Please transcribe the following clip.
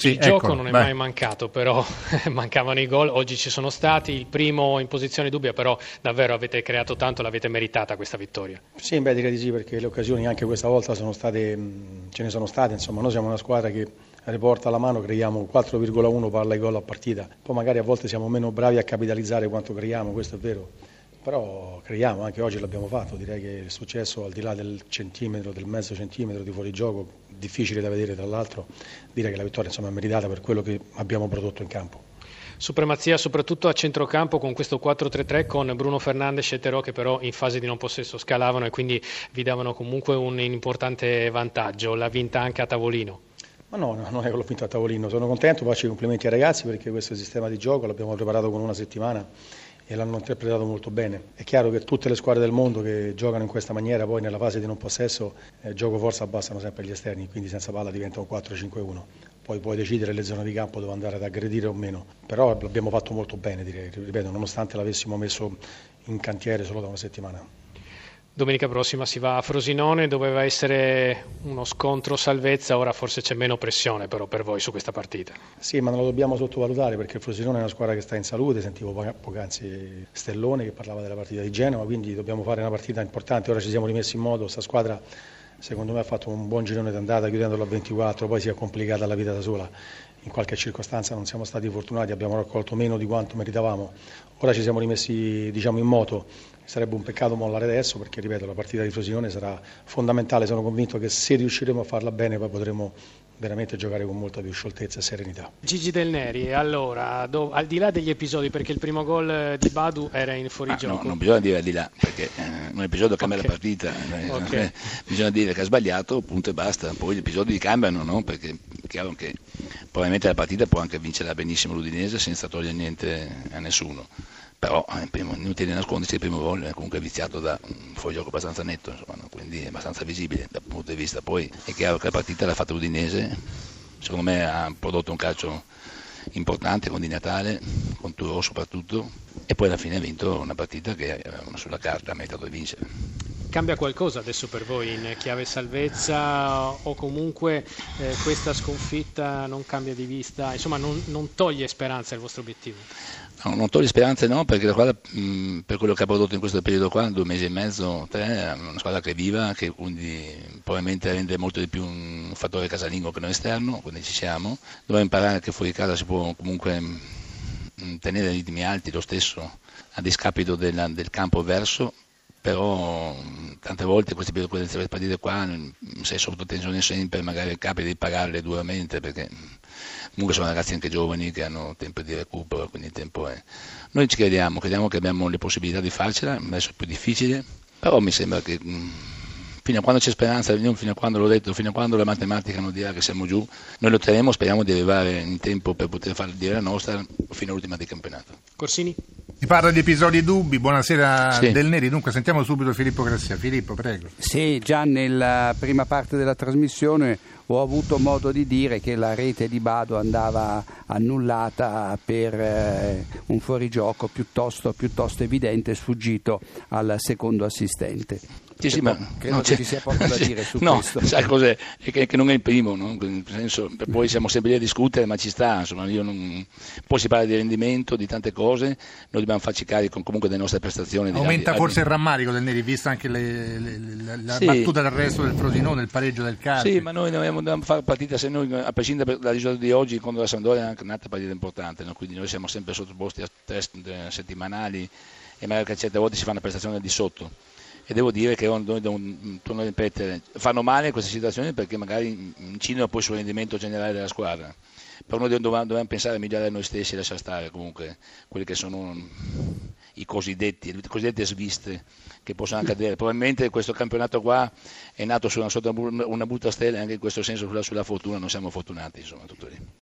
Sì, il eccolo, gioco non è beh. mai mancato, però mancavano i gol, oggi ci sono stati, il primo in posizione dubbia, però davvero avete creato tanto, l'avete meritata questa vittoria. Sì, beh, direi di sì, perché le occasioni anche questa volta sono state, ce ne sono state, insomma, noi siamo una squadra che riporta alla mano, creiamo 4,1 palla e gol a partita, poi magari a volte siamo meno bravi a capitalizzare quanto creiamo, questo è vero però creiamo, anche oggi l'abbiamo fatto, direi che il successo al di là del centimetro, del mezzo centimetro di fuorigioco, difficile da vedere tra l'altro, direi che la vittoria insomma, è meritata per quello che abbiamo prodotto in campo. Supremazia soprattutto a centrocampo con questo 4-3-3 con Bruno Fernandes e Terò che però in fase di non possesso scalavano e quindi vi davano comunque un importante vantaggio, l'ha vinta anche a tavolino. Ma no, no, non è che l'ho vinto a tavolino, sono contento, faccio i complimenti ai ragazzi perché questo sistema di gioco l'abbiamo preparato con una settimana e l'hanno interpretato molto bene. È chiaro che tutte le squadre del mondo che giocano in questa maniera poi nella fase di non possesso eh, gioco forza abbassano sempre gli esterni, quindi senza palla diventa un 4-5-1. Poi puoi decidere le zone di campo dove andare ad aggredire o meno, però l'abbiamo fatto molto bene direi, ripeto, nonostante l'avessimo messo in cantiere solo da una settimana. Domenica prossima si va a Frosinone, doveva essere uno scontro salvezza, ora forse c'è meno pressione però per voi su questa partita. Sì, ma non lo dobbiamo sottovalutare perché Frosinone è una squadra che sta in salute, sentivo poc'anzi Stellone che parlava della partita di Genova, quindi dobbiamo fare una partita importante, ora ci siamo rimessi in modo, questa squadra secondo me ha fatto un buon girone d'andata chiudendolo a 24, poi si è complicata la vita da sola in qualche circostanza non siamo stati fortunati, abbiamo raccolto meno di quanto meritavamo. Ora ci siamo rimessi diciamo, in moto, sarebbe un peccato mollare adesso perché ripeto la partita di Frosinone sarà fondamentale, sono convinto che se riusciremo a farla bene poi potremo veramente giocare con molta più scioltezza e serenità. Gigi Del Neri, allora, do, al di là degli episodi, perché il primo gol di Badu era in fuorigioco. Ah, no, non bisogna dire al di là, perché eh, un episodio cambia okay. la partita, eh, okay. eh, bisogna dire che ha sbagliato, punto e basta, poi gli episodi cambiano, no? perché è chiaro che probabilmente la partita può anche vincere benissimo l'Udinese senza togliere niente a nessuno però eh, primo, inutile nascondersi il primo gol è comunque viziato da un fuorigioco abbastanza netto insomma, quindi è abbastanza visibile. Dal punto di vista poi è chiaro che la partita l'ha fatta l'Udinese secondo me ha prodotto un calcio importante con Di Natale con Turo soprattutto e poi alla fine ha vinto una partita che sulla carta ha meritato di vincere Cambia qualcosa adesso per voi in chiave salvezza o comunque eh, questa sconfitta non cambia di vista, insomma non, non toglie speranza al vostro obiettivo? No, non toglie speranze no, perché la squadra mh, per quello che ha prodotto in questo periodo qua, due mesi e mezzo, tre, è una squadra che è viva, che quindi probabilmente rende molto di più un fattore casalingo che non esterno, quindi ci siamo. Dobbiamo imparare che fuori casa si può comunque mh, tenere ritmi alti lo stesso a discapito della, del campo verso però tante volte queste, queste partite qua sei sotto tensione sempre, magari capita di pagarle duramente perché comunque sono ragazzi anche giovani che hanno tempo di recupero, quindi il tempo è... Noi ci crediamo, crediamo che abbiamo le possibilità di farcela, adesso è più difficile, però mi sembra che fino a quando c'è speranza, fino a quando l'ho detto, fino a quando la matematica non dirà che siamo giù, noi lotteremo, speriamo di arrivare in tempo per poter far dire la nostra fino all'ultima di campionato. Corsini? Mi parla di episodi dubbi, buonasera sì. Del Neri, dunque sentiamo subito Filippo Grassia. Filippo, prego. Sì, già nella prima parte della trasmissione ho avuto modo di dire che la rete di Bado andava annullata per eh, un fuorigioco piuttosto, piuttosto evidente sfuggito al secondo assistente. Sì, sì, ma credo no, che ci sia poco da dire su no, questo. sai cos'è? È che, che, non è il primo, no? senso, poi siamo sempre lì a discutere, ma ci sta, insomma, non... poi si parla di rendimento, di tante cose, noi dobbiamo farci carico comunque delle nostre prestazioni. Aumenta forse il rammarico del Neri, vista anche le, le, le, la sì. battuta del resto del Frosinone, il pareggio del Carpi. Sì, ma noi dobbiamo fare partita, se noi, a prescindere dal risultato di oggi, contro la Sandoria è anche un'altra partita importante, quindi noi siamo sempre sottoposti a test eh, settimanali e magari certe volte si fa una prestazione di sotto e devo dire che noi torno a ripetere, fanno male queste situazioni perché magari incidono poi sul rendimento generale della squadra. Però noi dobbiamo, pensare a migliorare noi stessi e lasciare stare comunque quelli che sono i cosiddetti, le cosiddette sviste che possono accadere. Probabilmente questo campionato qua è nato su una, una brutta stella e anche in questo senso sulla, sulla fortuna non siamo fortunati, insomma, tutto lì.